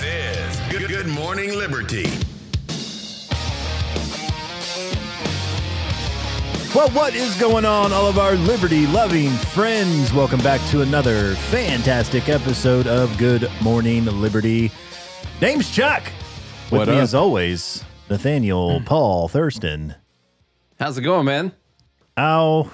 This is Good, Good Morning Liberty. Well, what is going on, all of our liberty loving friends? Welcome back to another fantastic episode of Good Morning Liberty. Name's Chuck. With What me, up? as always, Nathaniel Paul Thurston. How's it going, man? Ow,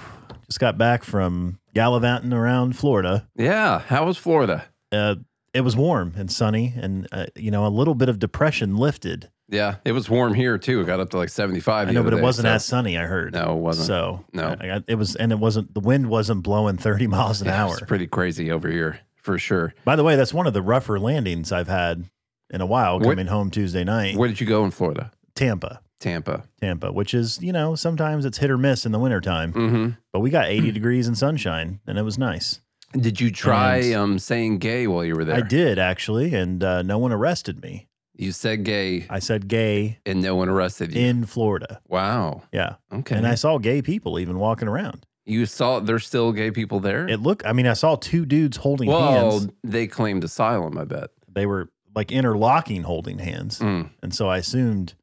just got back from gallivanting around Florida. Yeah. How was Florida? Uh, it was warm and sunny, and uh, you know a little bit of depression lifted. Yeah, it was warm here too. It got up to like 75. I know, but it day, wasn't so- as sunny. I heard. No, it wasn't. So No. I, I- it was, and it wasn't. The wind wasn't blowing thirty miles an Yeah, hour. It's pretty crazy over here for sure. By the way, that's one of the rougher landings I've had in a while coming home Tuesday night. Where did you go in Florida? Tampa, Tampa. Tampa, which is, you know, sometimes it's hit or miss in the wintertime, Mm-hmm. but we got 80 degrees and sunshine and it was nice. Did you try And- um, saying gay while you were there? I did actually, and uh, no one arrested me. You said gay I said gay and no one arrested you. in Florida. wow. Yeah. Okay. And I saw gay people even walking around. you saw there's still gay people there? It looked, I mean, I saw two dudes holding hands. well, hands. they claimed asylum, I bet. They were like interlocking holding hands. Mm. And so I assumed,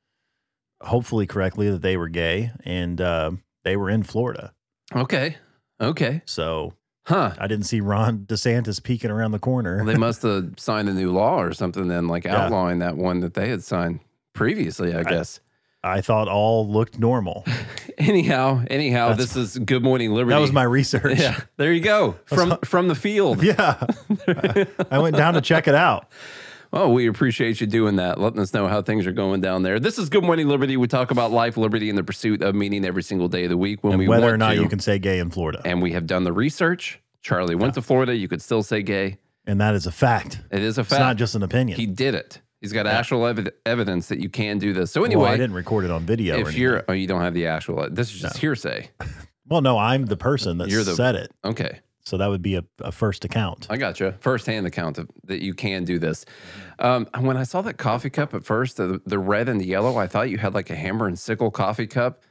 hopefully correctly, that they were gay and uh, they were in Florida. Okay. Okay. So Huh. I didn't see Ron DeSantis peeking around the corner. Well, they must have signed a new law or something then, like Yeah. outlawing that one that they had signed previously, I guess. I thought all looked normal. anyhow, anyhow, That's- this is Good Morning Liberty. That was my research. Yeah, there you go. From from the field. Yeah. I went down to check it out. Oh, we appreciate you doing that, letting us know how things are going down there. This is Good Morning Liberty. We talk about life, liberty, and the pursuit of meaning every single day of the week when And we whether or not to. you can say gay in Florida. and we have done the research. Charlie went to Florida. You could still say gay. And that is a fact. It is a It's fact. not just an opinion. he did it. He's got actual evi- evidence that you can do this. So anyway, well, I didn't record it on video. if you're, oh, you don't have the actual. This is just hearsay. well, no, I'm the person that You're the- said it. Okay. So that would be a, a first account. I gotcha. you. Firsthand account of, that you can do this. Um, when I saw that coffee cup at first, the, the red and the yellow, I thought you had like a hammer and sickle coffee cup.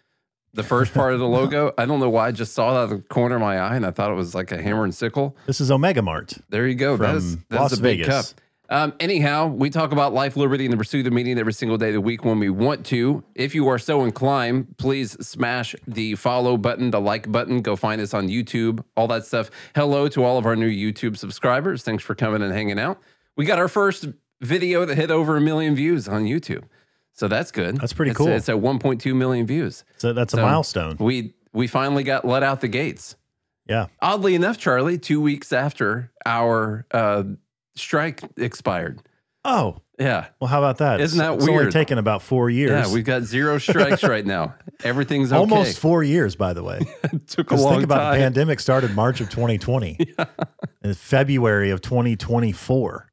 The first part of the logo, I don't know why I just saw that out of the corner of my eye and I thought it was like a hammer and sickle. This is Omega Mart. There you go. that is, that is Las a big Vegas. cup. Um, anyhow, we talk about life, liberty, and the pursuit of meaning every single day of the week when we want to. If you are so inclined, please smash the follow button, the like button. Go find us on YouTube, all that stuff. Hello to all of our new YouTube subscribers. Thanks for coming and hanging out. We got our first video that hit over a million views on YouTube. So that's good. That's pretty It's- cool. It's at 1.2 million views. So that's a milestone. We we finally got let out the gates. Yeah. Oddly enough, Charlie, two weeks after our uh, strike expired. Oh, Yeah. well, how about that? Isn't that it's only weird? taken about four years. Yeah, we've got zero strikes right now. Everything's okay. Almost four years, by the way. It took a long think about time. the pandemic started March of 2020. In February of 2024.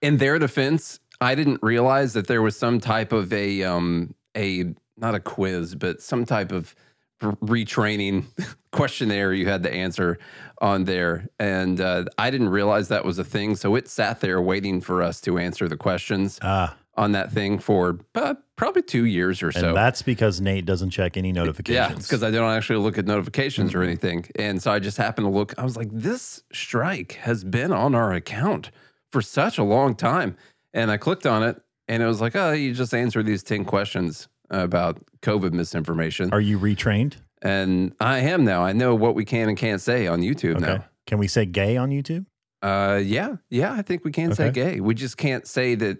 In their defense, I didn't realize that there was some type of a um a not a quiz, but some type of retraining questionnaire you had to answer on there, and uh, I didn't realize that was a thing. So it sat there waiting for us to answer the questions Ah, on that thing for uh, probably two years or and so. that's because Nate doesn't check any notifications. Yeah, because I don't actually look at notifications Mm-hmm. or anything. And so I just happened to look. I was like, this strike has been on our account for such a long time. And I clicked on it and it was like, oh, you just answer these 10 questions about COVID misinformation. Are you retrained? and I am now. I know what we can and can't say on YouTube Okay. now. Can we say gay on YouTube? Uh, yeah, yeah, I think we can say gay. We just can't say that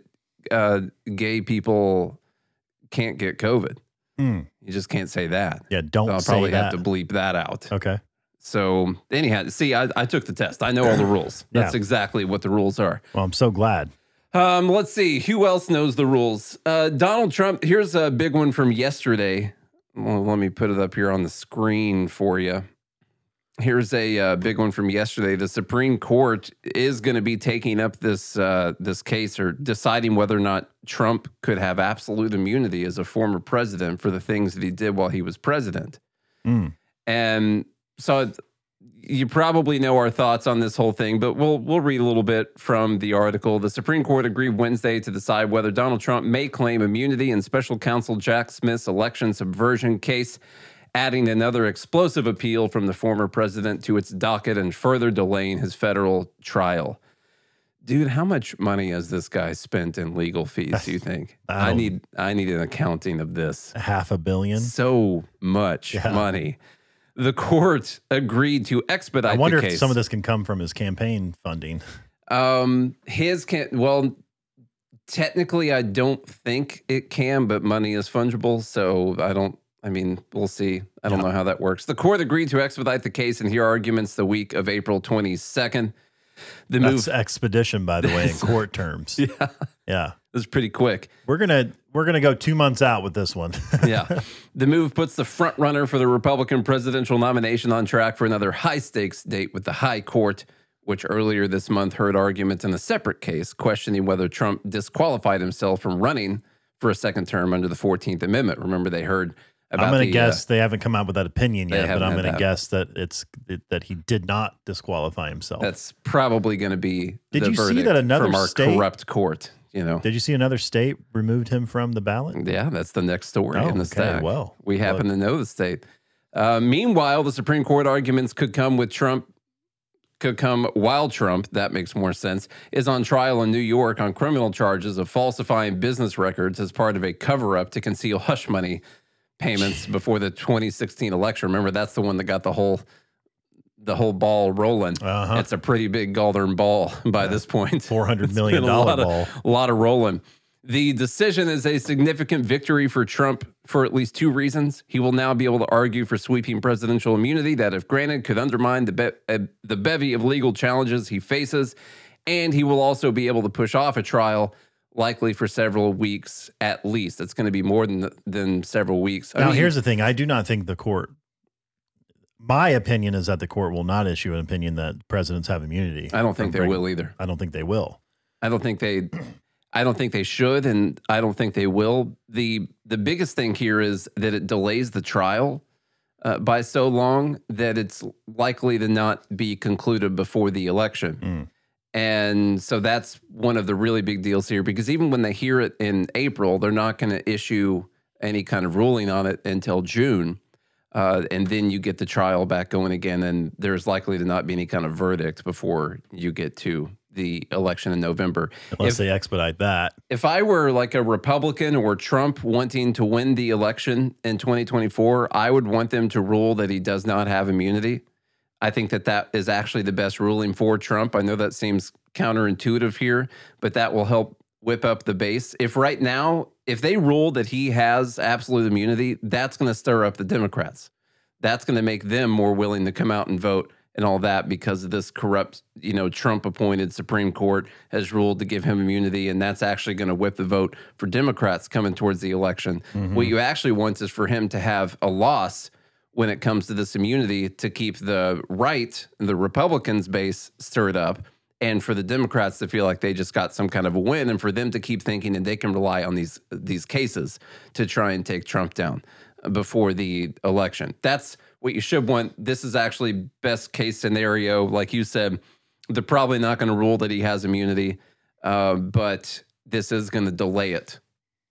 uh, gay people can't get COVID. Hmm. You just can't say that. Yeah, don't So I'll probably have to bleep that out. okay. So anyhow, see, I, I took the test. I know all the rules. That's Yeah. exactly what the rules are. Well, I'm so glad. Um, let's see who else knows the rules. Uh, Donald Trump. Here's a big one from yesterday. Well, let me put it up here on the screen for you. Here's a uh, big one from yesterday. The Supreme Court is going to be taking up this uh, this case or deciding whether or not Trump could have absolute immunity as a former president for the things that he did while he was president. Mm. And so you probably know our thoughts on this whole thing, but we'll we'll read a little bit from the article. The Supreme Court agreed Wednesday to decide whether Donald Trump may claim immunity in special counsel Jack Smith's election subversion case, adding another explosive appeal from the former president to its docket and further delaying his federal trial. Dude, how much money has this guy spent in legal fees, do you think? I I need I need an accounting of this Half a billion. so much Yeah. money. The court agreed to expedite I wonder the if some of this can come from his campaign funding. Um, his can well, technically, I don't think it can, but money is fungible, so I don't. I mean, we'll see. I don't Yeah. know how that works. The court agreed to expedite the case and hear arguments the week of April 22nd. The That's move expedition, by the way, in court terms. yeah, Yeah. it was pretty quick. We're gonna we're gonna go two months out with this one. yeah. The move puts the front runner for the Republican presidential nomination on track for another high stakes date with the High Court, which earlier this month heard arguments in a separate case questioning whether Trump disqualified himself from running for a second term under the 14th Amendment. Remember, they heard about I'm the, uh, guess they haven't come out with that opinion yet, but I'm gonna guess that it's that he did not disqualify himself. that's probably going to be Did the you see that another from our state- corrupt court. You know, Did you see another state removed him from the ballot? Yeah, that's the next story Oh, in the okay, stack. well, we happen to know the state. Uh, meanwhile, the Supreme Court arguments could come with Trump, could come while Trump, that makes more sense, is on trial in New York on criminal charges of falsifying business records as part of a cover up to conceal hush money payments before the 2016 election. Remember, that's the one that got the whole. The whole ball rolling. Uh-huh. It's a pretty big golden ball by this point. Four hundred million a lot of- ball. a lot of rolling. The decision is a significant victory for Trump for at least two reasons. He will now be able to argue for sweeping presidential immunity that, if granted, could undermine the, be- uh, the bevy of legal challenges he faces. And he will also be able to push off a trial, likely for several weeks at least. It's going to be more than, than several weeks. I Now, mean, here's the thing: I do not think the court. My opinion is that the court will not issue an opinion that presidents have immunity. I don't think they breaking- will either. I don't think they will. I don't think they I don't think they should and I don't think they will. The the biggest thing here is that it delays the trial uh, by so long that it's likely to not be concluded before the election. Mm. And so that's one of the really big deals here because even when they hear it in April, they're not going to issue any kind of ruling on it until June. Uh, and then you get the trial back going again, and there's likely to not be any kind of verdict before you get to the election in November. Unless If- they expedite that. if I were like a Republican or Trump wanting to win the election in 2024, I would want them to rule that he does not have immunity. I think that that is actually the best ruling for Trump. I know that seems counterintuitive here, but that will help whip up the base. If right now, if they rule that he has absolute immunity, that's going to stir up the Democrats. That's going to make them more willing to come out and vote and all that because of this corrupt, you know, Trump appointed Supreme Court has ruled to give him immunity. And that's actually going to whip the vote for Democrats coming towards the election. Mm-hmm. What you actually want is for him to have a loss when it comes to this immunity to keep the right, the Republicans' base stirred up, and for the Democrats to feel like they just got some kind of a win, and for them to keep thinking that they can rely on these these cases to try and take Trump down before the election. That's what you should want. This is actually best case scenario, like you said. They're probably not going to rule that he has immunity, uh, but this is going to delay it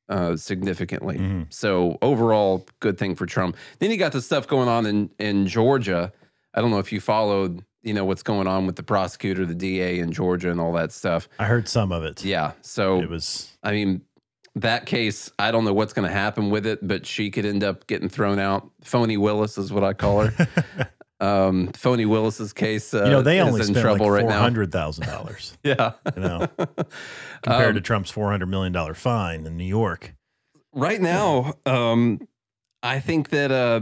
uh, significantly. Mhm. So overall, good thing for Trump. Then you got the stuff going on in in Georgia. I don't know if you followed, you know, what's going on with the prosecutor, the DA in Georgia, and all that stuff. I heard some of it. Yeah. So It was I mean, that case, I don't know what's going to happen with it, but she could end up getting thrown out. Phony Willis is what I call her. um, Phony Willis's case, uh, you know they is only in spent trouble like right four now. hundred thousand dollars. Yeah. You know, compared Um, to Trump's four hundred million dollar fine in New York. right now, um, I think that uh,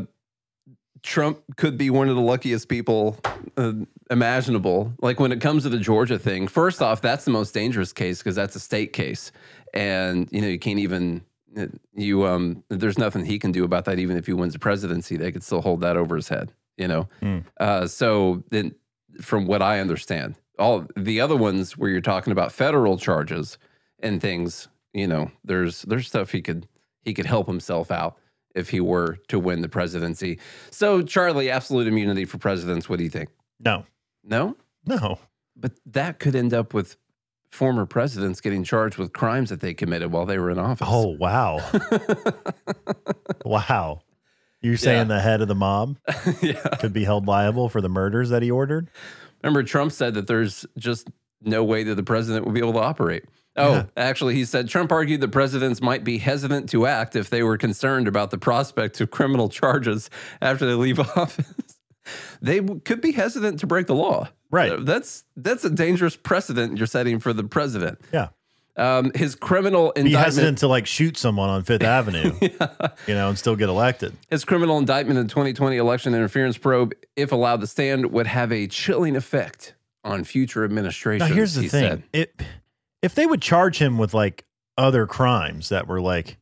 Trump could be one of the luckiest people uh, imaginable. Like when it comes to the Georgia thing, first off, that's the most dangerous case because that's a state case, and you know you can't even you um there's nothing he can do about that even if he wins the presidency they could still hold that over his head You know, Hmm. uh, so then from what I understand, all the other ones where you're talking about federal charges and things, you know, there's there's stuff he could he could help himself out if he were to win the presidency. So Charlie, absolute immunity for presidents. What do you think? No, No, no. but that could end up with former presidents getting charged with crimes that they committed while they were in office. Oh, wow. wow. You're saying Yeah. the head of the mob yeah. could be held liable for the murders that he ordered? Remember, Trump said that there's just no way that the president would be able to operate. Oh, Yeah. actually, he said Trump argued the presidents might be hesitant to act if they were concerned about the prospect of criminal charges after they leave office. they could be hesitant to break the law. Right. Uh, That's that's a dangerous precedent you're setting for the president. Yeah. Um, his criminal Be hesitant to like shoot someone on Fifth Avenue, you know, and still get elected. His criminal indictment in the 2020 election interference probe, if allowed to stand, would have a chilling effect on future administrations. Now, here's the he thing: said. it if they would charge him with like other crimes that were like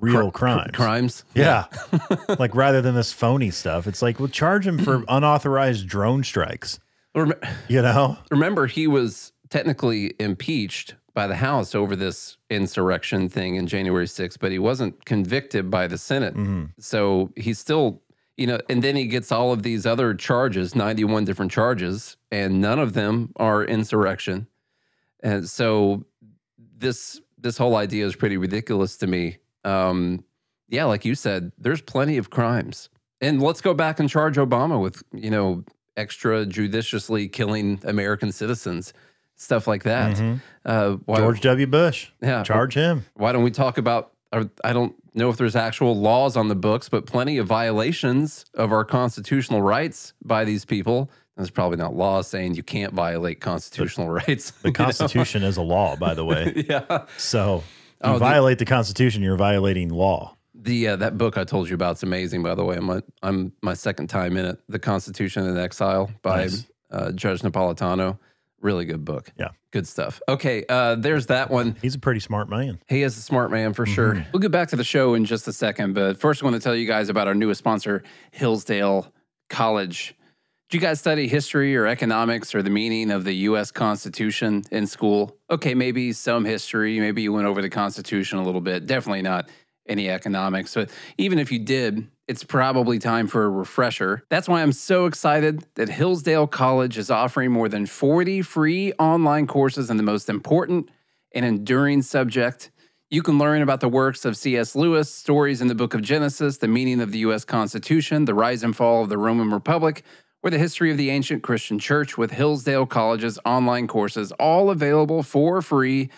real Cr- cr- crimes, crimes. yeah, like rather than this phony stuff, it's like we'll charge him for unauthorized drone strikes. Rem- You know, Remember, he was technically impeached by the House over this insurrection thing in January 6th, but he wasn't convicted by the Senate. Mhm. So he's still, you know, and then he gets all of these other charges, 91 different charges, and none of them are insurrection. And so this this whole idea is pretty ridiculous to me. Um, yeah, like you said, there's plenty of crimes. And let's go back and charge Obama with, you know, extrajudiciously killing American citizens, stuff like that. Mhm. Uh, why, George W. Bush, yeah, charge him. why don't we talk about? I don't know if there's actual laws on the books, but plenty of violations of our constitutional rights by these people. There's probably not law saying you can't violate constitutional rights. The Constitution is a law, by the way. yeah. So you Oh, violate the Constitution, you're violating law. The uh, that book I told you about is amazing. By the way, I'm my, I'm my second time in it. The Constitution in Exile by Nice. uh, Judge Napolitano. Really good book. Yeah. good stuff. Okay, uh, there's that one. He's a pretty smart man. He is a smart man for sure. We'll get back to the show in just a second, but first, I want to tell you guys about our newest sponsor, Hillsdale College. Did you guys study history or economics or the meaning of the U.S. Constitution in school? Okay, maybe some history. Maybe you went over the Constitution a little bit. Definitely not any economics. But even if you did, it's probably time for a refresher. That's why I'm so excited that Hillsdale College is offering more than 40 free online courses in the most important and enduring subject. You can learn about the works of C.S. Lewis, stories in the book of Genesis, the meaning of the U.S. Constitution, the rise and fall of the Roman Republic, or the history of the ancient Christian church with Hillsdale College's online courses, all available for free.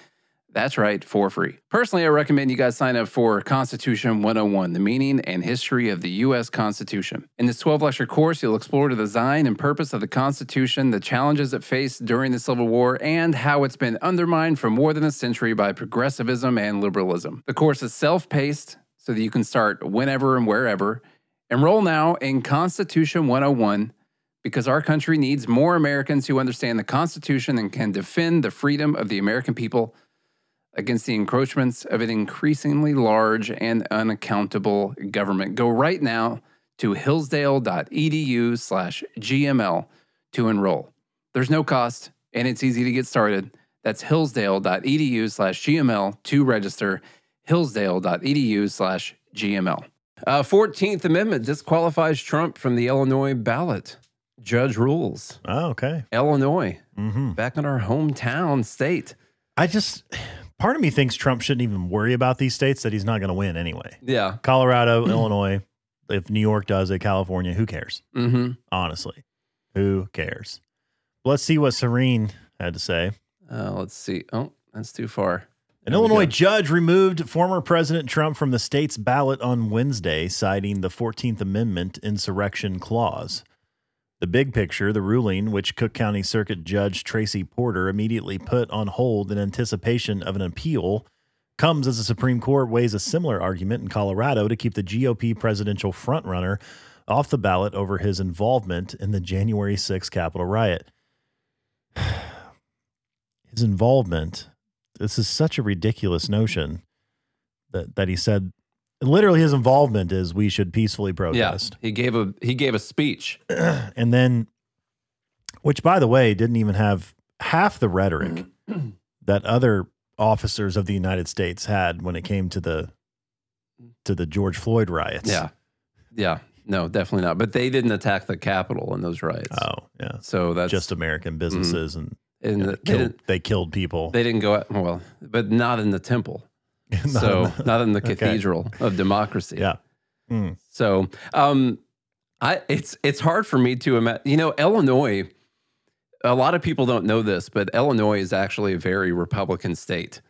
That's right, for free. Personally, I recommend you guys sign up for Constitution 101, the meaning and history of the U.S. Constitution. In this 12 lecture course, you'll explore the design and purpose of the Constitution, the challenges it faced during the Civil War, and how it's been undermined for more than a century by progressivism and liberalism. The course is self paced so that you can start whenever and wherever. Enroll now in Constitution 101 because our country needs more Americans who understand the Constitution and can defend the freedom of the American people against the encroachments of an increasingly large and unaccountable government. Go right now to hillsdale.edu slash GML to enroll. There's no cost and it's easy to get started. That's hillsdale.edu slash GML to register. Hillsdale.edu slash GML. Uh, 14th Amendment disqualifies Trump from the Illinois ballot. Judge rules. Oh, okay. Illinois, hmm back in our hometown state. I just, part of me thinks Trump shouldn't even worry about these states that he's not going to win anyway. Yeah. Colorado, Illinois, if New York does it, California, who cares? Mm-hmm. Honestly, who cares? Let's see what Serene had to say. Uh, let's see. Oh, that's too far. An There Illinois judge removed former President Trump from the state's ballot on Wednesday, citing the 14th Amendment insurrection clause. The big picture, the ruling, which Cook County Circuit Judge Tracie Porter immediately put on hold in anticipation of an appeal, comes as the Supreme Court weighs a similar argument in Colorado to keep the GOP presidential frontrunner off the ballot over his involvement in the January 6 Capitol riot. His involvement this is such a ridiculous notion that that he said literally his involvement is we should peacefully protest. Yeah, he gave a he gave a speech. And then, which by the way, didn't even have half the rhetoric that other officers of the United States had when it came to the to the George Floyd riots. Yeah, yeah, no, definitely not. But they didn't attack the Capitol in those riots. Oh, yeah. so that's Just American businesses mm-hmm. and and yeah, they, killed, they killed people. they didn't go out, well, but not in the temple. Not so in the- not in the Okay. cathedral of democracy. yeah. Mm. So, um, I it's it's hard for me to imagine. You know, Illinois. A lot of people don't know this, but Illinois is actually a very Republican state,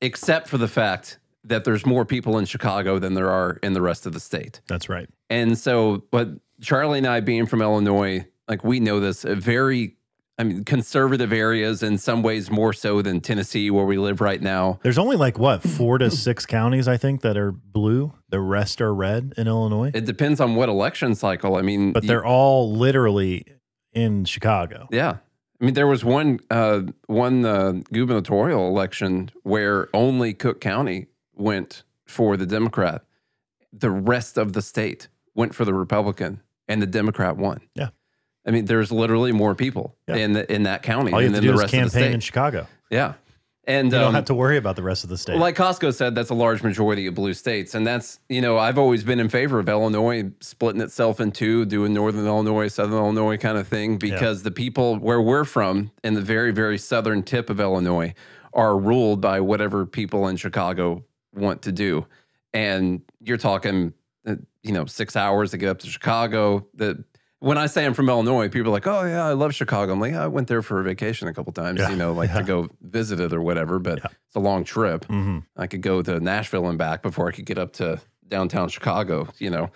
except for the fact that there's more people in Chicago than there are in the rest of the state. That's right. And so, but Charlie and I, being from Illinois, like we know this, a very, I mean, conservative areas in some ways more so than Tennessee, where we live right now. There's only like what four to six counties I think that are blue. The rest are red in Illinois, It depends on what election cycle. I mean, but you- they're all literally in Chicago. Yeah. I mean, there was one uh, one uh, gubernatorial election where only Cook County went for the Democrat. The rest of the state went for the Republican, and the Democrat won. Yeah. I mean, there's literally more people Yeah. in the, in that county All you than have in to do the is rest of the campaign state. in Chicago. yeah, and You don't um, have to worry about the rest of the state. like Costco said, that's a large majority of blue states. And that's, you know, I've always been in favor of Illinois splitting itself in two, doing Northern Illinois, Southern Illinois kind of thing, because the people where we're from in the very, very southern tip of Illinois are ruled by whatever people in Chicago want to do. And you're talking, uh, you know, six hours to get up to Chicago. The, when I say I'm from Illinois, people are like, "Oh yeah, I love Chicago." I'm like, "I went there for a vacation a couple times, Yeah, you know, like yeah. to go visit it or whatever." But Yeah. it's a long trip. hmm I could go to Nashville and back before I could get up to downtown Chicago, you know.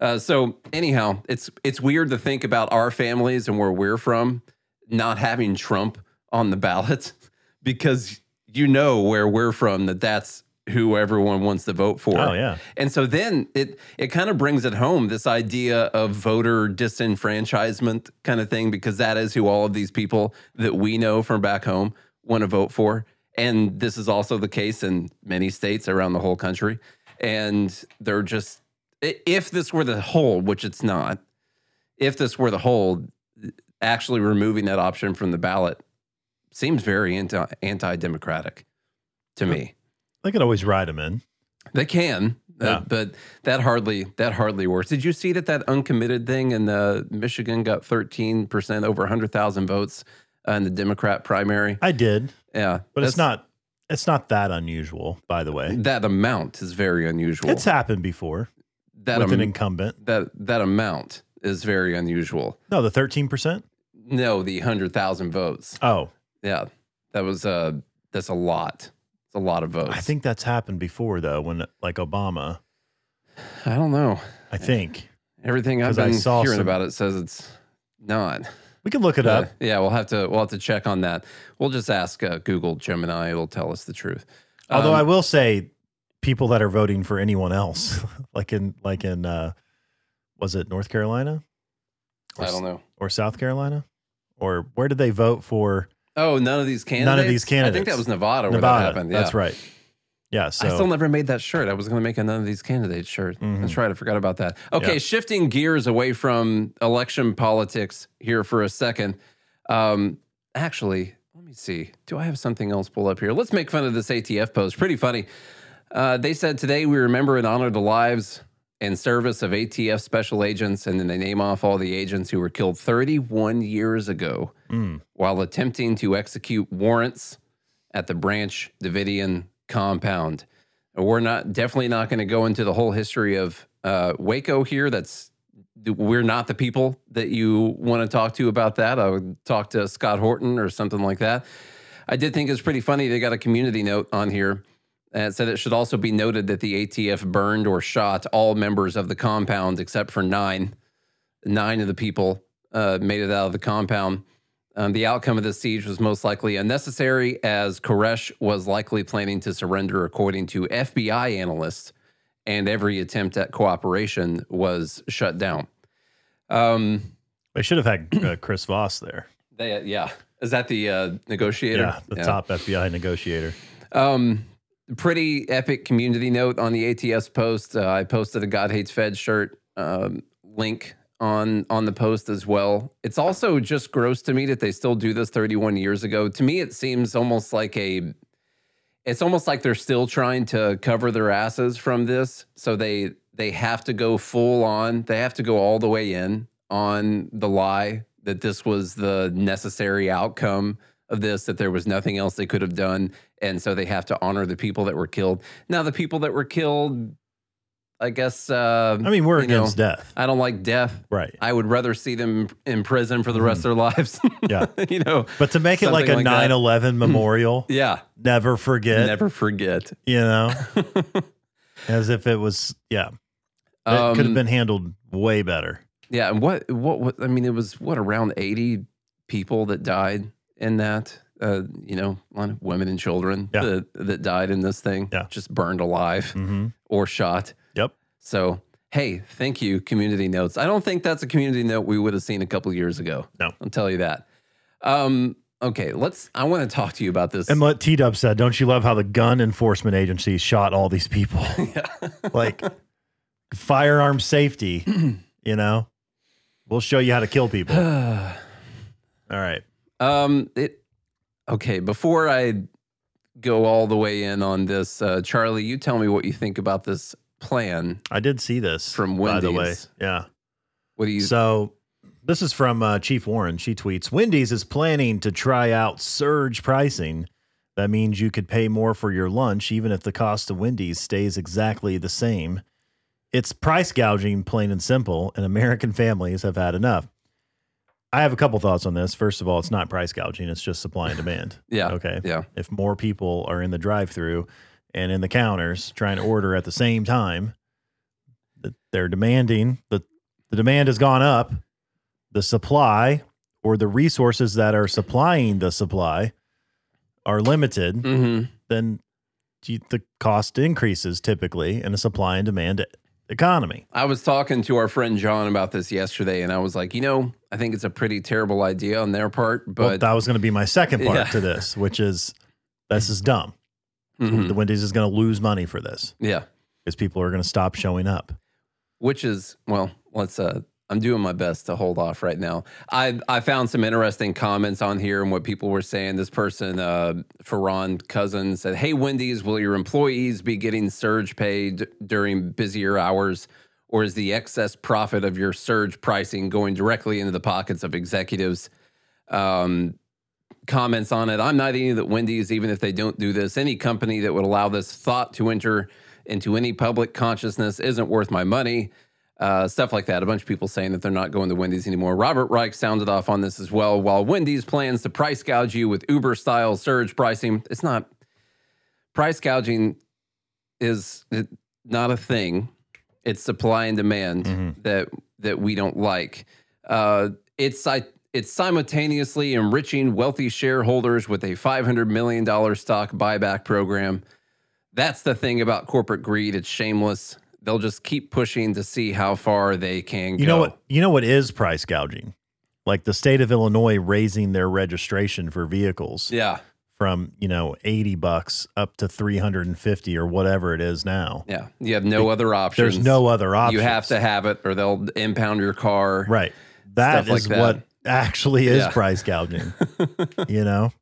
Uh, so anyhow, it's it's weird to think about our families and where we're from not having Trump on the ballot because you know where we're from that that's who everyone wants to vote for. Oh yeah. And so then it it kind of brings it home this idea of voter disenfranchisement kind of thing because that is who all of these people that we know from back home want to vote for. And this is also the case in many states around the whole country. And they're just if this were the whole, which it's not, if this were the whole, actually removing that option from the ballot seems very anti anti democratic to me. They could always ride them in. They can, uh, Yeah. but that hardly that hardly works. Did you see that that uncommitted thing in uh, Michigan got thirteen percent over hundred thousand votes uh, in the Democrat primary? I did, Yeah, but it's not. It's not that unusual, by the way. that amount is very unusual. It's happened before that with an incumbent. that that amount is very unusual. No, the thirteen percent. No, the hundred thousand votes. Oh, Yeah, that was uh that's a lot. A lot of votes. I think that's happened before though. When like Obama, I don't know. I think Everything I've 'Cause I been saw hearing some- about it says it's not. we can look it Uh, up. yeah, we'll have to we'll have to check on that. We'll just ask uh, Google Gemini; it'll tell us the truth. Although Um, I will say, people that are voting for anyone else, like in like in uh, was it North Carolina? I don't know. Or South Carolina? Or where did they vote for? Oh, none of these candidates. None of these candidates. I think that was Nevada, where Nevada. that happened. Yeah. That's right. Yeah. So I still never made that shirt. I was going to make a none of these candidates shirt. Mhm. That's right. I forgot about that. Okay, Yeah. shifting gears away from election politics here for a second. Um, actually, let me see. Do I have something else pulled up here? Let's make fun of this ATF post. Pretty funny. Uh, they said today we remember and honor the lives and service of ATF special agents, and then they name off all the agents who were killed 31 years ago Mm. while attempting to execute warrants at the Branch Davidian compound. We're not definitely not going to go into the whole history of uh, Waco here. That's we're not the people that you want to talk to about that. I would talk to Scott Horton or something like that. I did think it's pretty funny. They got a community note on here. It said it should also be noted that the ATF burned or shot all members of the compound except for nine. Nine of the people uh, made it out of the compound. Um, the outcome of the siege was most likely unnecessary, as Koresh was likely planning to surrender, according to FBI analysts, and every attempt at cooperation was shut down. Um, they should have had uh, Chris Voss there. they, yeah, is that the uh, negotiator? Yeah, the top FBI negotiator. Um, pretty epic community note on the ATF post. Uh, I posted a God Hates Fed shirt um, link on on the post as well. It's also just gross to me that they still do this 31 years ago. To me, it seems almost like a it's almost like they're still trying to cover their asses from this. So they they have to go full on. They have to go all the way in on the lie that this was the necessary outcome of this, that there was nothing else they could have done. And so they have to honor the people that were killed. Now, the people that were killed, I guess. Uh, I mean, we're you know, against death. I don't like death. Right. I would rather see them in prison for the rest of their lives. Yeah. you know, But to make it like a like 9 11 memorial, yeah. never forget, Never forget. you know, as if it was, yeah, it could have Um, been handled way better. Yeah, and what, what what I mean, it was what around eighty people that died in that. Uh, you know, a lot of women and children Yeah. that that died in this thing. Yeah. just burned alive hmm or shot. Yep. So hey, thank you, community notes. I don't think that's a community note we would have seen a couple years ago. No. I'll tell you that. Um, okay, let's. I want to talk to you about this. And what T Dub said, don't you love how the gun enforcement agencies shot all these people? Yeah. like firearm safety, you know? We'll show you how to kill people. All right. Um, it okay. Before I go all the way in on this, uh, Charlie, you tell me what you think about this plan. I did see this From by the way. Yeah. What do you? So this is from uh, Chief Warren. She tweets Wendy's is planning to try out surge pricing. That means you could pay more for your lunch, even if the cost of Wendy's stays exactly the same. It's price gouging, plain and simple, and American families have had enough. I have a couple thoughts on this. First of all, it's not price gouging, it's just supply and demand. yeah. Okay. Yeah. If more people are in the drive through and in the counters trying to order at the same time, that they're demanding the the demand has gone up, the supply or the resources that are supplying the supply are limited, Mm-hmm. then the cost increases typically in a supply and demand economy. I was talking to our friend John about this yesterday, and I was like, you know, I think it's a pretty terrible idea on their part, Well, but that was going to be my second part Yeah. to this, which is this is dumb. Mhm. The Wendy's is going to lose money for this yeah, because people are going to stop showing up. which is well, let's. uh I'm doing my best to hold off right now. I I found some interesting comments on here and what people were saying. This person, uh, Ferran Cousin, said, "Hey Wendy's, will your employees be getting surge pay d- during busier hours, or is the excess profit of your surge pricing going directly into the pockets of executives?" Um, comments on it. I'm not eating that Wendy's, even if they don't do this. Any company that would allow this thought to enter into any public consciousness isn't worth my money. Uh, stuff like that. A bunch of people saying that they're not going to Wendy's anymore. Robert Reich sounded off on this as well. While Wendy's plans to price gouge you with Uber style surge pricing, it's not price gouging is not a thing. It's supply and demand Mhm. that that we don't like. Uh, it's si- it's simultaneously enriching wealthy shareholders with a five hundred million dollar stock buyback program. That's the thing about corporate greed. It's shameless. They'll just keep pushing to see how far they can You go. know what? You know what is price gouging? Like the state of Illinois raising their registration for vehicles Yeah, from, you know, 80 bucks up to 350 or whatever it is now. yeah. You have no other options. There's no other option. You have to have it, or they'll impound your car. Right. That is like that. what actually is Yeah. price gouging. you know?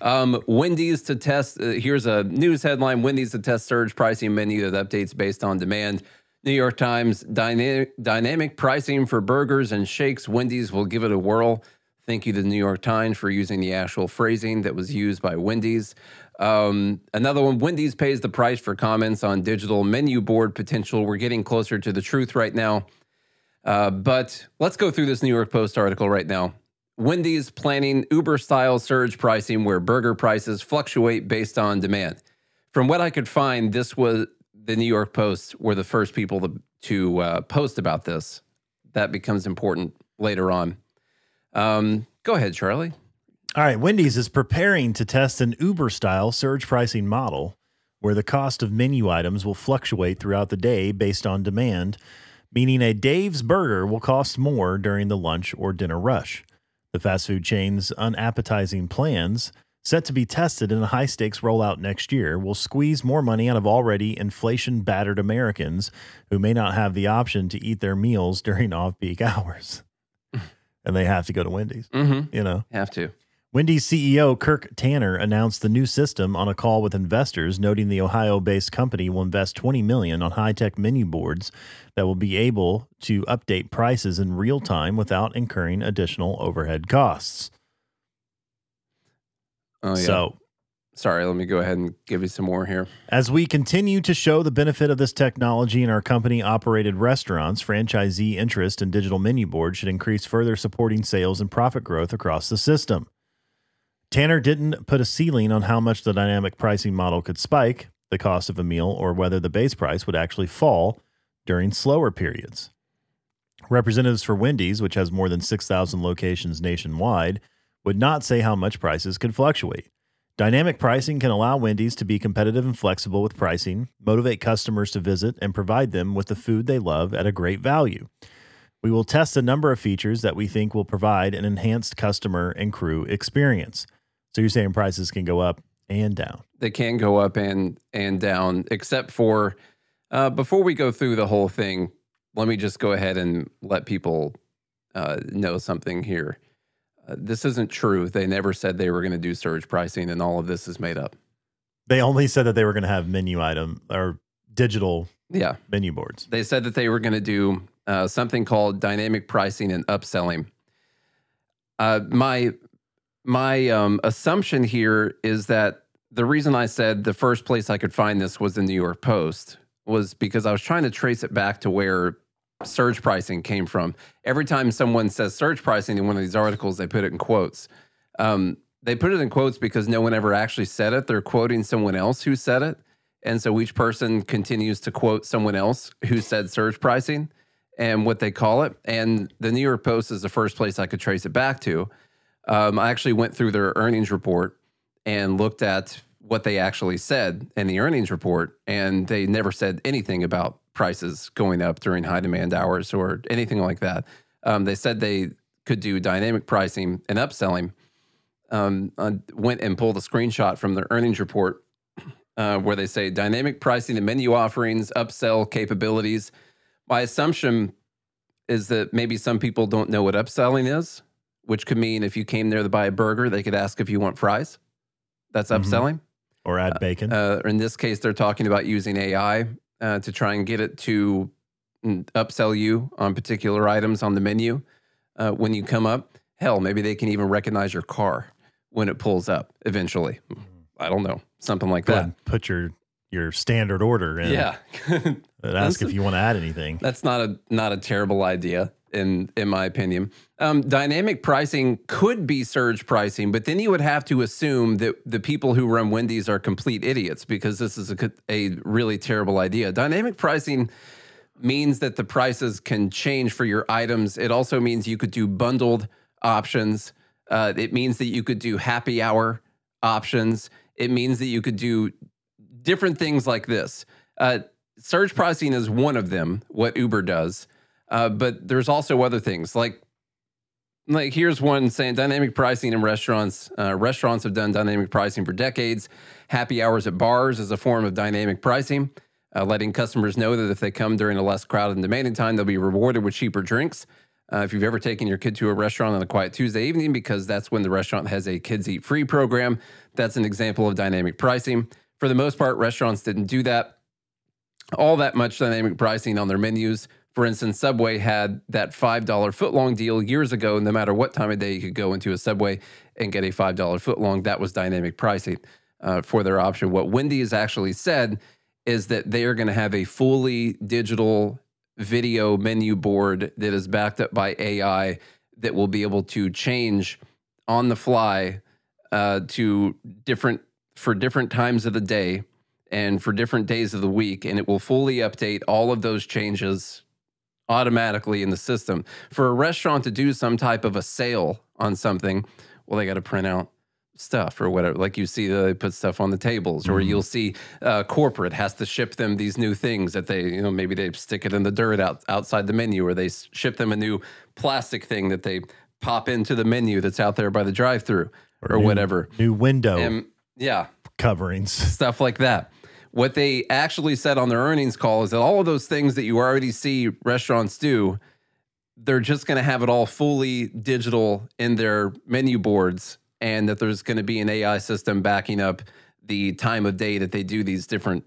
Um, Wendy's to test. Uh, here's a news headline: Wendy's to test surge pricing menu that updates based on demand. New York Times dynamic dynamic pricing for burgers and shakes. Wendy's will give it a whirl. Thank you to the New York Times for using the actual phrasing that was used by Wendy's. Um, another one: Wendy's pays the price for comments on digital menu board potential. We're getting closer to the truth right now. Uh, but let's go through this New York Post article right now. Wendy's planning Uber style surge pricing where burger prices fluctuate based on demand. From what I could find, this was the New York Post were the first people to, to uh, post about this. That becomes important later on. Um, go ahead, Charlie. All right, Wendy's is preparing to test an Uber style surge pricing model where the cost of menu items will fluctuate throughout the day based on demand, meaning a Dave's burger will cost more during the lunch or dinner rush. The fast food chain's unappetizing plans set to be tested in a high stakes rollout next year, will squeeze more money out of already inflation battered Americans who may not have the option to eat their meals during off peak hours. and they have to go to Wendy's, Mm-hmm. you know. Have to. Wendy's CEO Kirk Tanner announced the new system on a call with investors, noting the Ohio-based company will invest 20 million on high-tech menu boards that will be able to update prices in real time without incurring additional overhead costs. Oh yeah. So, Sorry, let me go ahead and give you some more here. as we continue to show the benefit of this technology in our company-operated restaurants, franchisee interest in digital menu boards should increase further supporting sales and profit growth across the system. Tanner didn't put a ceiling on how much the dynamic pricing model could spike the cost of a meal or whether the base price would actually fall during slower periods. Representatives for Wendy's, which has more than 6,000 locations nationwide, would not say how much prices could fluctuate. Dynamic pricing can allow Wendy's to be competitive and flexible with pricing, motivate customers to visit, and provide them with the food they love at a great value. We will test a number of features that we think will provide an enhanced customer and crew experience. So you're saying prices can go up and down. They can go up and and down, except for uh, before we go through the whole thing. Let me just go ahead and let people uh, know something here. Uh, this isn't true. They never said they were going to do surge pricing, and all of this is made up. They only said that they were going to have menu item or digital Yeah, menu boards. they said that they were going to do uh, something called dynamic pricing and upselling. Uh, my my um, assumption here is that the reason I said the first place I could find this was the New York Post was because I was trying to trace it back to where surge pricing came from. Every time someone says surge pricing in one of these articles, they put it in quotes. Um, they put it in quotes because no one ever actually said it. They're quoting someone else who said it. And so each person continues to quote someone else who said surge pricing and what they call it. And the New York Post is the first place I could trace it back to. Um, I actually went through their earnings report and looked at what they actually said in the earnings report, and they never said anything about prices going up during high demand hours or anything like that. Um, they said they could do dynamic pricing and upselling. Um, I went and pulled a screenshot from their earnings report uh, where they say dynamic pricing and menu offerings, upsell capabilities. My assumption is that maybe some people don't know what upselling is, which could mean if you came there to buy a burger, they could ask if you want fries. That's Mhm. upselling. Or add bacon. Uh, in this case, they're talking about using AI uh, to try and get it to mm, upsell you on particular items on the menu uh, when you come up. Hell, maybe they can even recognize your car when it pulls up eventually. I don't know, something like Go that. put your your standard order in. Yeah, And ask if you want to add anything. That's not a not a terrible idea in in my opinion. Um, dynamic pricing could be surge pricing, but then you would have to assume that the people who run Wendy's are complete idiots because this is a, a really terrible idea. Dynamic pricing means that the prices can change for your items. It also means you could do bundled options. Uh, it means that you could do happy hour options. It means that you could do different things like this. Uh, surge pricing is one of them, what Uber does. Uh, but there's also other things like like here's one saying dynamic pricing in restaurants. Uh, restaurants have done dynamic pricing for decades. Happy hours at bars is a form of dynamic pricing, uh, letting customers know that if they come during a less crowded and demanding time, they'll be rewarded with cheaper drinks. Uh, if you've ever taken your kid to a restaurant on a quiet Tuesday evening, because that's when the restaurant has a kids eat free program, that's an example of dynamic pricing. For the most part, restaurants didn't do that all that much dynamic pricing on their menus. For instance, Subway had that $5 footlong deal years ago. No matter what time of day you could go into a Subway and get a $5 footlong, that was dynamic pricing uh, for their option. What Wendy has actually said is that they are going to have a fully digital video menu board that is backed up by AI that will be able to change on the fly uh, to different for different times of the day and for different days of the week, and it will fully update all of those changes automatically in the system. For a restaurant to do some type of a sale on something, well, they got to print out stuff or whatever. Like you see, they put stuff on the tables, or you'll see uh, corporate has to ship them these new things that they, you know, maybe they stick it in the dirt out, outside the menu, or they ship them a new plastic thing that they pop into the menu that's out there by the drive-through. or new- whatever. New window And yeah, coverings. stuff like that. What they actually said on their earnings call is that all of those things that you already see restaurants do, they're just going to have it all fully digital in their menu boards, and that there's going to be an AI system backing up the time of day that they do these different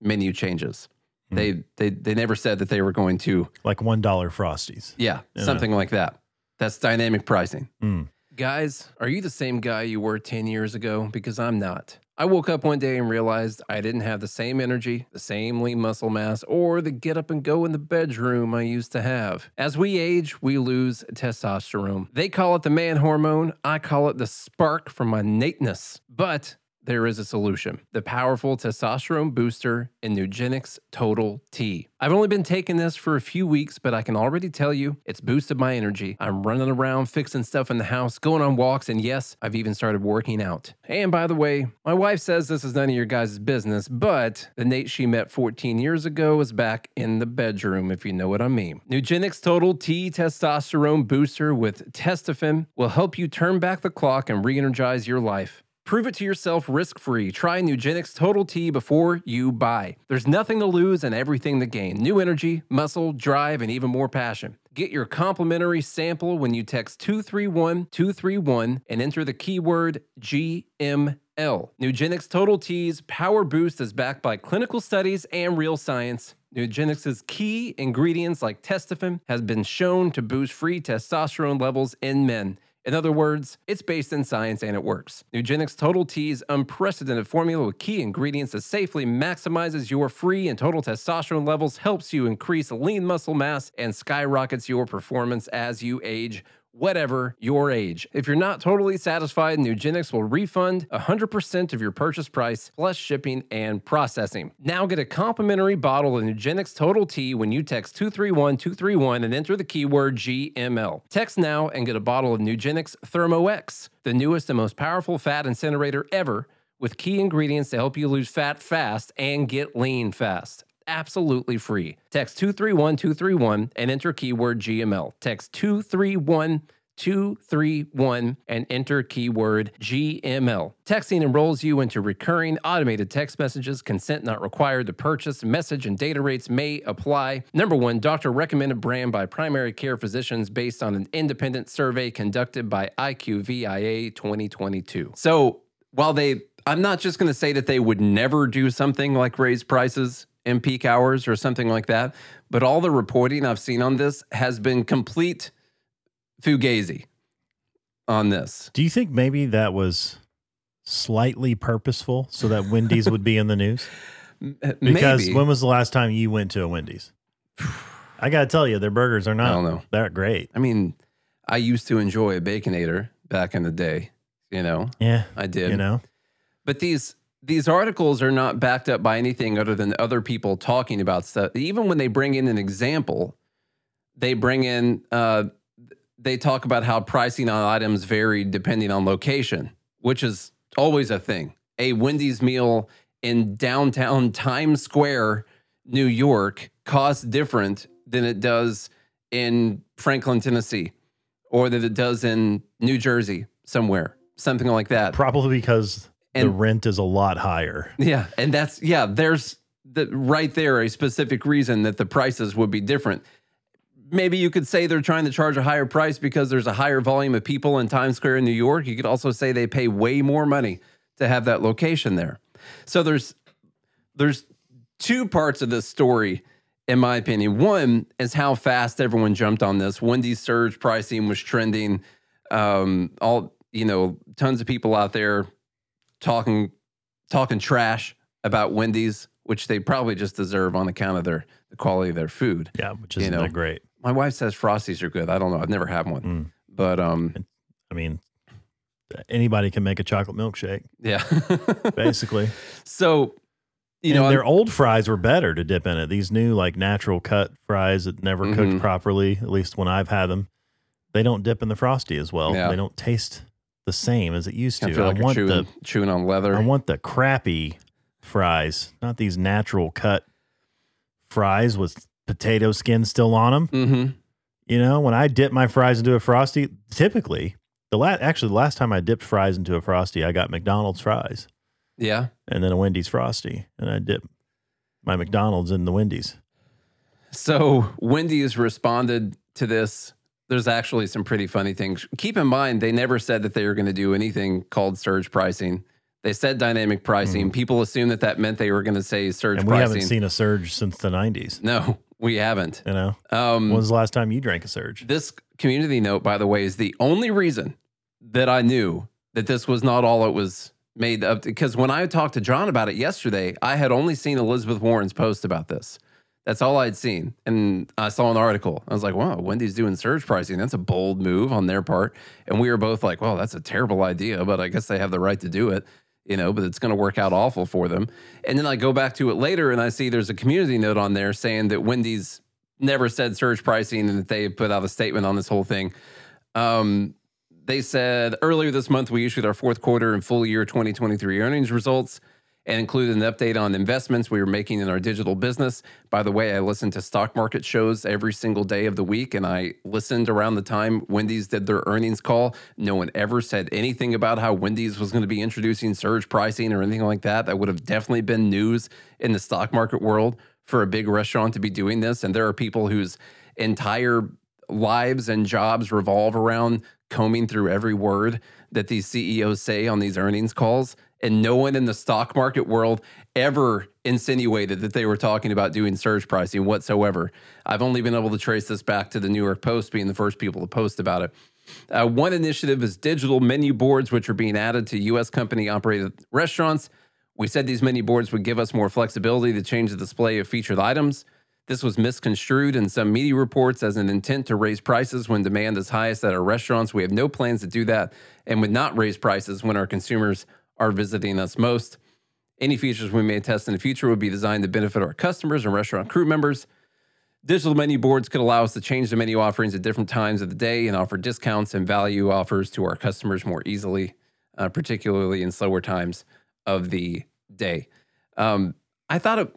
menu changes. Hmm. They they they never said that they were going to, Like one dollar frosties. yeah, Yeah. something like that. That's dynamic pricing. Mm. Guys, are you the same guy you were 10 years ago? Because I'm not. I woke up one day and realized I didn't have the same energy, the same lean muscle mass, or the get up and go in the bedroom I used to have. As we age, we lose testosterone. They call it the man hormone. I call it the spark from my nateness. But there is a solution the powerful testosterone booster in Nugenix Total T. I've only been taking this for a few weeks, but I can already tell you it's boosted my energy. I'm running around fixing stuff in the house, going on walks, and yes, I've even started working out. And by the way, my wife says this is none of your guys' business, but the Nate she met 14 years ago is back in the bedroom, if you know what I mean. Nugenix Total T Testosterone Booster with Testofen will help you turn back the clock and re energize your life. Prove it to yourself risk free. Try Nugenix Total T before you buy. There's nothing to lose and everything to gain. New energy, muscle, drive, and even more passion. Get your complimentary sample when you text 231 231 and enter the keyword GML. Nugenix Total T's Power Boost is backed by clinical studies and real science. Nugenix's key ingredients like testofen has been shown to boost free testosterone levels in men. In other words, it's based in science and it works. Nugenix Total T's unprecedented formula with key ingredients that safely maximizes your free and total testosterone levels, helps you increase lean muscle mass, and skyrockets your performance as you age. Whatever your age. If you're not totally satisfied, Nugenix will refund 100% of your purchase price plus shipping and processing. Now get a complimentary bottle of Nugenix Total T when you text 231 231 and enter the keyword GML. Text now and get a bottle of Nugenix Thermo X, the newest and most powerful fat incinerator ever, with key ingredients to help you lose fat fast and get lean fast absolutely free. Text 231 231 and enter keyword GML. Text 231 231 and enter keyword GML. Texting enrolls you into recurring automated text messages. Consent not required to purchase. Message and data rates may apply. Number one, doctor recommended brand by primary care physicians based on an independent survey conducted by IQVIA 2022. So while they, I'm not just going to say that they would never do something like raise prices in peak hours or something like that, but all the reporting I've seen on this has been complete fugazi on this. Do you think maybe that was slightly purposeful so that Wendy's would be in the news? Because Maybe. when was the last time you went to a Wendy's? I got to tell you, their burgers are not. I don't know. that great. I mean, I used to enjoy a Baconator back in the day, you know, Yeah. I did. You know? But these these articles are not backed up by anything other than other people talking about stuff. Even when they bring in an example, they bring in uh, they talk about how pricing on items vary depending on location, which is always a thing. A Wendy's meal in downtown Times Square, New York, costs different than it does in Franklin, Tennessee, or that it does in New Jersey somewhere, something like that. Probably because the rent is a lot higher. Yeah, and that's yeah. There's the right there a specific reason that the prices would be different. Maybe you could say they're trying to charge a higher price because there's a higher volume of people in Times Square in New York. You could also say they pay way more money to have that location there. So there's there's two parts of this story in my opinion. One is how fast everyone jumped on this. Wendy's surge pricing was trending. Um, all you know, tons of people out there talking talking trash about Wendy's, which they probably just deserve on account of their the quality of their food. Yeah, which isn't know. that great. My wife says Frosties are good. I don't know. I've never had one, Mm. but um, I mean, anybody can make a chocolate milkshake, yeah. basically. so, you know, and their I'm- old fries were better to dip in it. These new, like natural cut fries that never Mhm. cooked properly, at least when I've had them, they don't dip in the frosty as well. Yeah. They don't taste the same as it used I to. I like you're want chewing, the chewing on leather. I want the crappy fries, not these natural cut fries with potato skin still on them. mm-hmm. You know, when I dip my fries into a frosty, typically The la- actually the last time I dipped fries into a frosty, I got McDonald's fries Yeah. and then a Wendy's frosty, and I dipped my McDonald's in the Wendy's. So Wendy's responded to this. There's actually some pretty funny things. Keep in mind, they never said that they were going to do anything called surge pricing. They said dynamic pricing. People assume that that meant they were going to say surge Mm. And we pricing. haven't seen a surge since the '90s. no, we haven't. You know, Um, when was the last time you drank a surge? This community note, by the way, is the only reason that I knew that this was not all it was made up. Because when I talked to John about it yesterday, I had only seen Elizabeth Warren's post about this. That's all I'd seen. And I saw an article. I was like, wow, Wendy's doing surge pricing. That's a bold move on their part. And we were both like, well, that's a terrible idea, but I guess they have the right to do it, you know, but it's going to work out awful for them. And then I go back to it later and I see there's a community note on there saying that Wendy's never said surge pricing and that they put out a statement on this whole thing. Um, they said earlier this month we issued our fourth quarter and full year 2023 earnings results and included an update on investments we were making in our digital business. By the way, I listen to stock market shows every single day of the week, and I listened around the time Wendy's did their earnings call. No one ever said anything about how Wendy's was going to be introducing surge pricing or anything like that. That would have definitely been news in the stock market world for a big restaurant to be doing this. And there are people whose entire lives and jobs revolve around combing through every word that these CEOs say on these earnings calls. And no one in the stock market world ever insinuated that they were talking about doing surge pricing whatsoever. I've only been able to trace this back to the New York Post being the first people to post about it. Uh, one initiative is digital menu boards, which are being added to U.S. company operated restaurants. We said these menu boards would give us more flexibility to change the display of featured items. This was misconstrued in some media reports as an intent to raise prices when demand is highest at our restaurants. We have no plans to do that and would not raise prices when our consumers are visiting us most. Any features we may test in the future would be designed to benefit our customers and restaurant crew members. Digital menu boards could allow us to change the menu offerings at different times of the day and offer discounts and value offers to our customers more easily, uh, particularly in slower times of the day. Um, I thought it,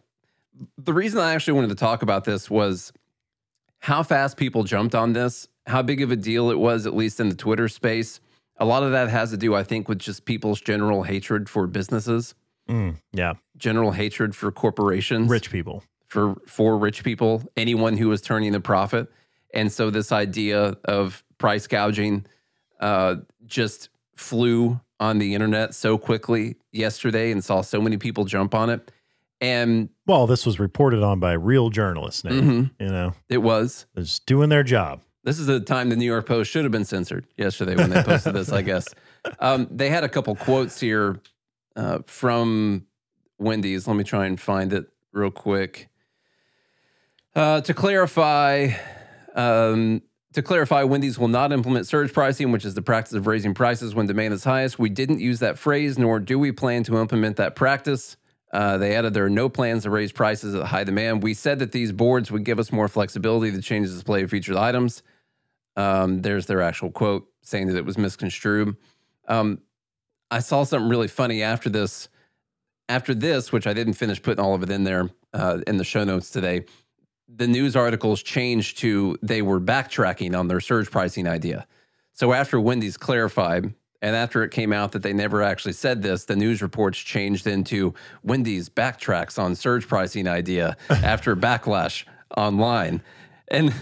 the reason I actually wanted to talk about this was how fast people jumped on this, how big of a deal it was, at least in the Twitter space. A lot of that has to do, I think, with just people's general hatred for businesses, Mm, yeah, general hatred for corporations rich people. for for rich people, anyone who was turning a profit. And so this idea of price gouging uh, just flew on the internet so quickly yesterday and saw so many people jump on it. And Well, this was reported on by real journalists. Now, Mhm. you know, it was just doing their job. This is the time the New York Post should have been censored yesterday when they posted this, I guess. Um, they had a couple quotes here uh, from Wendy's. Let me try and find it real quick. Uh, to clarify, um, to clarify, Wendy's will not implement surge pricing, which is the practice of raising prices when demand is highest. We didn't use that phrase, nor do we plan to implement that practice. Uh, they added there are no plans to raise prices at high demand. We said that these boards would give us more flexibility to change the display of featured items. Um, there's their actual quote saying that it was misconstrued. Um, I saw something really funny after this. After this, which I didn't finish putting all of it in there uh, in the show notes today, the news articles changed to they were backtracking on their surge pricing idea. So after Wendy's clarified, and after it came out that they never actually said this, the news reports changed into Wendy's backtracks on surge pricing idea after backlash online. And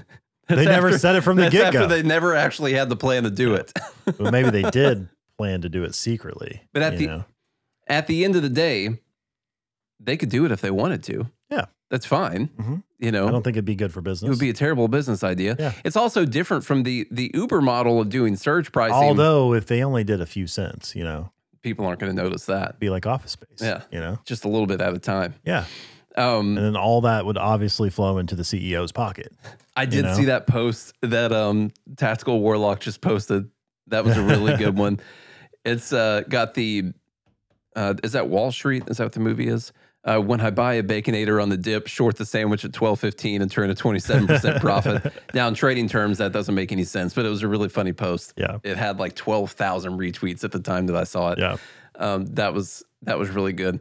that's They never said it from the get-go. They never actually had the plan to do it. But maybe they did plan to do it secretly. But at the- know? At the end of the day, they could do it if they wanted to. Yeah. That's fine. Mhm. You know, I don't think it'd be good for business. it would be a terrible business idea. Yeah. It's also different from the the Uber model of doing surge pricing. Although if they only did a few cents, you know, people aren't going to notice that. be like office space. Yeah. You know? Just a little bit at a time. Yeah. Um, And then all that would obviously flow into the CEO's pocket. I did know? see that post that um, Tactical Warlock just posted. That was a really good one. It's uh, got the uh, is that Wall Street? Is that what the movie is? Uh, when I buy a baconator on the dip, short the sandwich at twelve fifteen, and turn a twenty seven percent profit. Now in trading terms, that doesn't make any sense, but it was a really funny post. Yeah. It had like twelve thousand retweets at the time that I saw it. Yeah. Um, that was that was really good.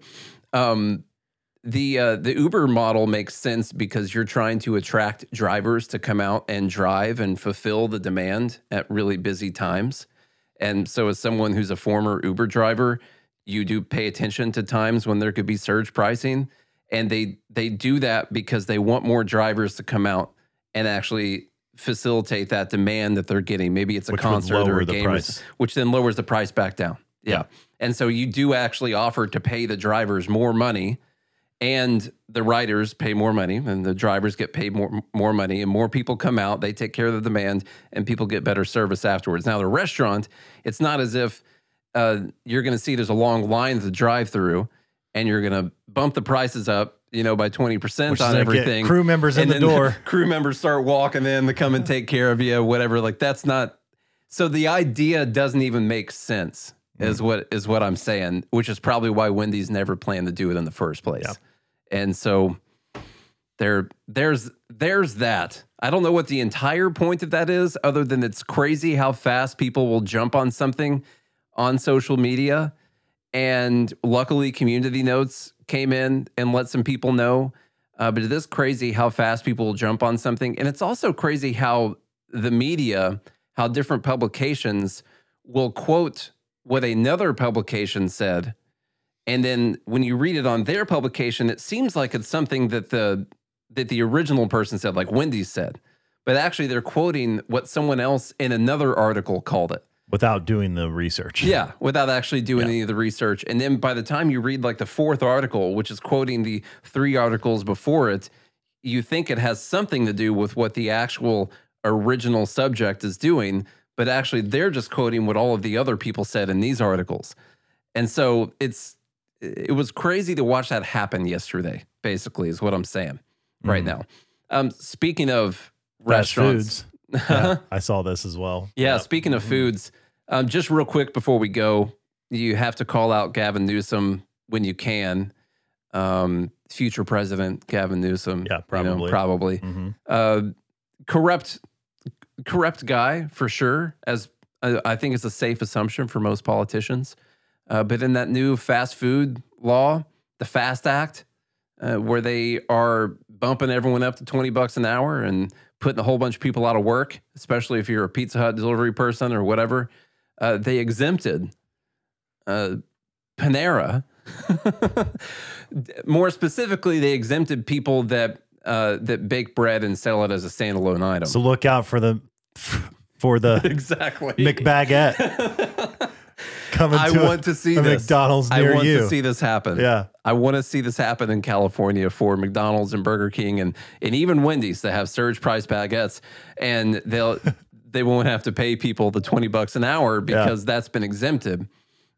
Um, the uh, the Uber model makes sense because you're trying to attract drivers to come out and drive and fulfill the demand at really busy times. And so, as someone who's a former Uber driver, you do pay attention to times when there could be surge pricing, and they they do that because they want more drivers to come out and actually facilitate that demand that they're getting. Maybe it's a Which concert or a game, price. which then lowers the price back down. Yeah. Yeah. And so you do actually offer to pay the drivers more money and the riders pay more money and the drivers get paid more more money and more people come out they take care of the demand and people get better service afterwards now the restaurant it's not as if uh, you're going to see there's a long line at the drive through and you're going to bump the prices up you know by 20% Which on everything crew members in the door. crew members start walking in to come and take care of you whatever like that's not so the idea doesn't even make sense is Mm. what is what i'm saying which is probably why wendy's never planned to do it in the first place Yeah. And so there there's there's that. I don't know what the entire point of that is other than it's crazy how fast people will jump on something on social media. And luckily community notes came in and let some people know. Uh, but it is crazy how fast people will jump on something. And it's also crazy how the media how different publications will quote what another publication said and then when you read it on their publication it seems like it's something that the that the original person said like Wendy said but actually they're quoting what someone else in another article called it without doing the research. yeah, without actually doing Yeah. any of the research. And then by the time you read like the fourth article, which is quoting the three articles before it, you think it has something to do with what the actual original subject is doing, but actually they're just quoting what all of the other people said in these articles. And so it's it was crazy to watch that happen yesterday, basically, is what I'm saying right Mhm. now. Um, speaking of Fast restaurants. Yeah, I saw this as well. Yeah, Yep. speaking of foods, um, just real quick before we go, you have to call out Gavin Newsom when you can. Um, future president Gavin Newsom. Yeah, you know, probably. probably. Mhm. Uh, corrupt, corrupt guy for sure. As I I think it's a safe assumption for most politicians. Uh, but in that new fast food law, the FAST Act, uh, where they are bumping everyone up to 20 bucks an hour and putting a whole bunch of people out of work, especially if you're a Pizza Hut delivery person or whatever, uh, they exempted uh, Panera. More specifically, they exempted people that uh, that bake bread and sell it as a standalone item. So look out for the for the exactly. McBaguette coming I to want to see a this. McDonald's I want you. to see this happen. yeah, I want to see this happen in California for McDonald's and Burger King and and even Wendy's that have surge price baguettes, and they'll they won't have to pay people the twenty bucks an hour because that's been exempted.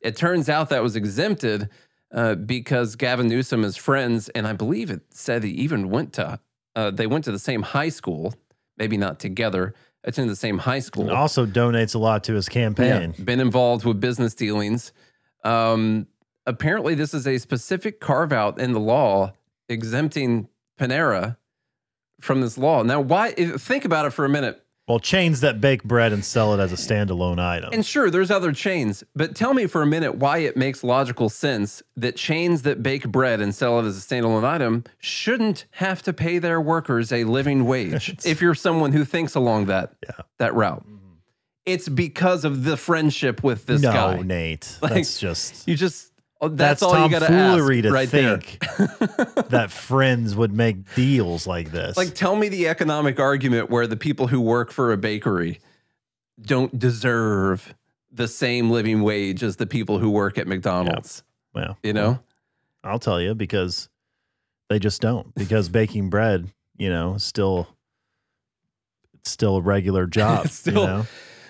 It turns out that was exempted uh, because Gavin Newsom is friends, and I believe it said he even went to uh, they went to the same high school, maybe not together, attended the same high school. and also donates a lot to his campaign. Yeah, been involved with business dealings. Um, apparently, this is a specific carve out in the law exempting Panera from this law. Now, why? Think about it for a minute. Well, chains that bake bread and sell it as a standalone item. And sure, there's other chains, but tell me for a minute why it makes logical sense that chains that bake bread and sell it as a standalone item shouldn't have to pay their workers a living wage. if you're someone who thinks along that Yeah. that route, mm-hmm. it's because of the friendship with this no, guy. Nate, Like, that's just You just oh, that's, that's, all you got to ask to right there. think that friends would make deals like this. Like, tell me the economic argument where the people who work for a bakery don't deserve the same living wage as the people who work at McDonald's. well, You know, I'll tell you because they just don't. Because baking bread, you know, still it's still a regular job. Still- you know,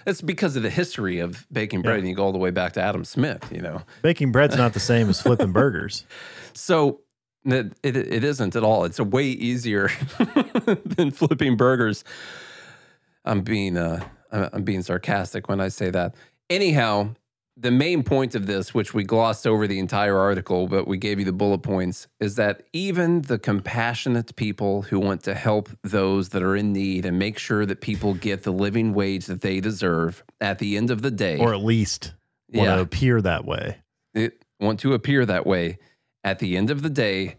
it's because of the history of baking bread, Yeah. and you go all the way back to Adam Smith. You know, baking bread's not the same as flipping burgers. so it, it, it isn't at all. It's a way easier than flipping burgers. I'm being uh, I'm being sarcastic when I say that. Anyhow, the main point of this, which we glossed over the entire article, but we gave you the bullet points, is that even the compassionate people who want to help those that are in need and make sure that people get the living wage that they deserve at the end of the day, Or at least want Yeah. to appear that way. it, want to appear that way, at the end of the day,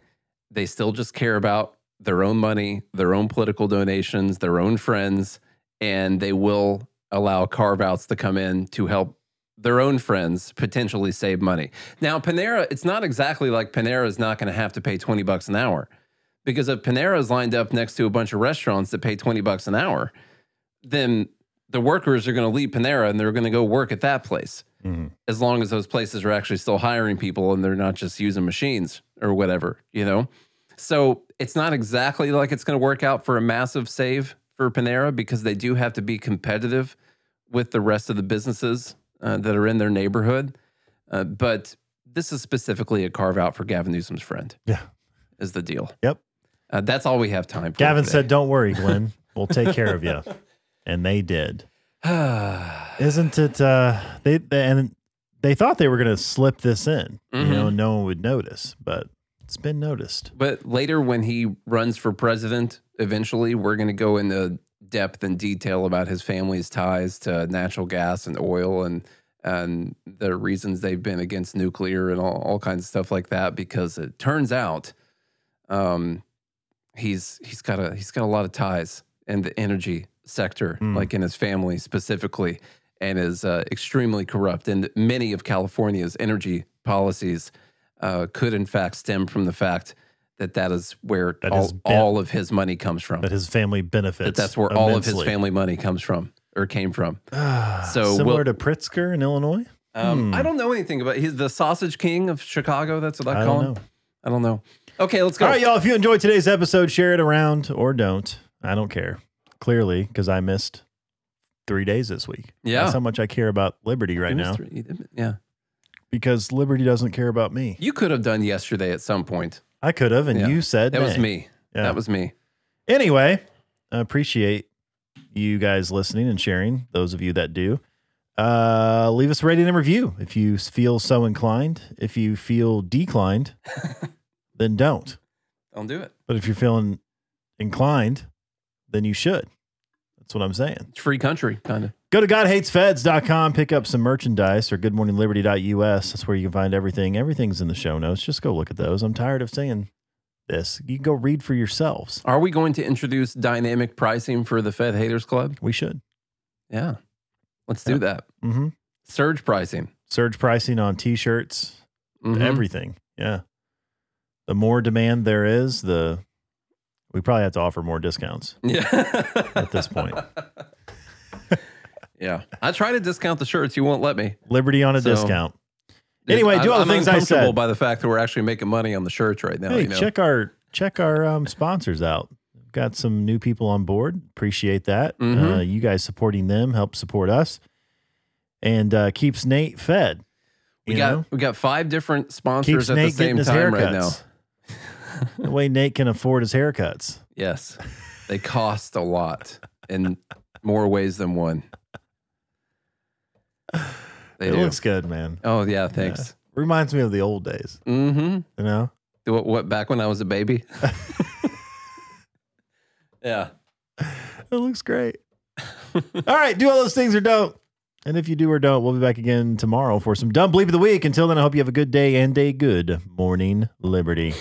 they still just care about their own money, their own political donations, their own friends, and they will allow carve outs to come in to help their own friends potentially save money. Now, Panera, it's not exactly like Panera is not going to have to pay 20 bucks an hour because if Panera is lined up next to a bunch of restaurants that pay 20 bucks an hour, then the workers are going to leave Panera and they're going to go work at that place Mhm. as long as those places are actually still hiring people and they're not just using machines or whatever, you know? So it's not exactly like it's going to work out for a massive save for Panera because they do have to be competitive with the rest of the businesses uh, that are in their neighborhood. Uh, but this is specifically a carve out for Gavin Newsom's friend, Yeah. is the deal. Yep. Uh, that's all we have time for. Gavin today. said, "Don't worry, Glenn. We'll take care of you," and they did. Isn't it? Uh, they, they and they thought they were going to slip this in, you Mm-hmm. know, no one would notice, but it's been noticed. But later, when he runs for president, eventually, we're going to go into depth and detail about his family's ties to natural gas and oil and and the reasons they've been against nuclear and all, all kinds of stuff like that. Because it turns out, um, he's he's got a he's got a lot of ties in the energy sector, Mm. like in his family specifically, and is uh, extremely corrupt. And many of California's energy policies uh, could, in fact, stem from the fact that that is where That all, his ben- all of his money comes from. That his family benefits. That that's where all of his family money comes from or came from. So similar we'll- to Pritzker in Illinois. Um, Hmm. I don't know anything about. He's the sausage king of Chicago. That's what I, I call don't him. know. I don't know. Okay, let's go. All right, y'all. If you enjoyed today's episode, share it around or don't. I don't care. Clearly, because I missed three days this week. Yeah. That's how much I care about Liberty right now. three- Yeah, Because Liberty doesn't care about me. you could have done yesterday at some point. I could have, and Yeah. you said That was me. Yeah. That was me. Anyway, I appreciate you guys listening and sharing. Those of you that do, uh, leave us a rating and review if you feel so inclined. If you feel declined, then don't. Don't do it. But if you're feeling inclined, then you should. That's what I'm saying. It's free country, kind of. Go to GodHatesFeds.com, pick up some merchandise or goodmorningliberty.us. That's where you can find everything. Everything's in the show notes. Just go look at those. I'm tired of saying this. You can go read for yourselves. Are we going to introduce dynamic pricing for the Fed Haters Club? We should. Yeah. Let's do Yeah. that. Mm-hmm. Surge pricing. Surge pricing on t-shirts, Mhm. everything. Yeah. The more demand there is, the we probably have to offer more discounts. Yeah. At this point. yeah. I try to discount the shirts. You won't let me. Liberty on a So, discount. Anyway, do all the things I uncomfortable said. by the fact that we're actually making money on the shirts right now. hey, you know? check our check our um, sponsors out. Got some new people on board. Appreciate that. Mhm. Uh, you guys supporting them helps support us, and uh, keeps Nate fed. We you got know? we got five different sponsors keeps at Nate the getting same his time right now. haircuts. the way Nate can afford his haircuts. Yes. They cost a lot in more ways than one. They it do. looks good, man. oh yeah, thanks. Reminds me of the old days. Mm-hmm. You know. What, what back when I was a baby? yeah. It looks great. all right, do all those things or don't. And if you do or don't, we'll be back again tomorrow for some dumb bleep of the week. Until then, I hope you have a good day and a good morning, Liberty.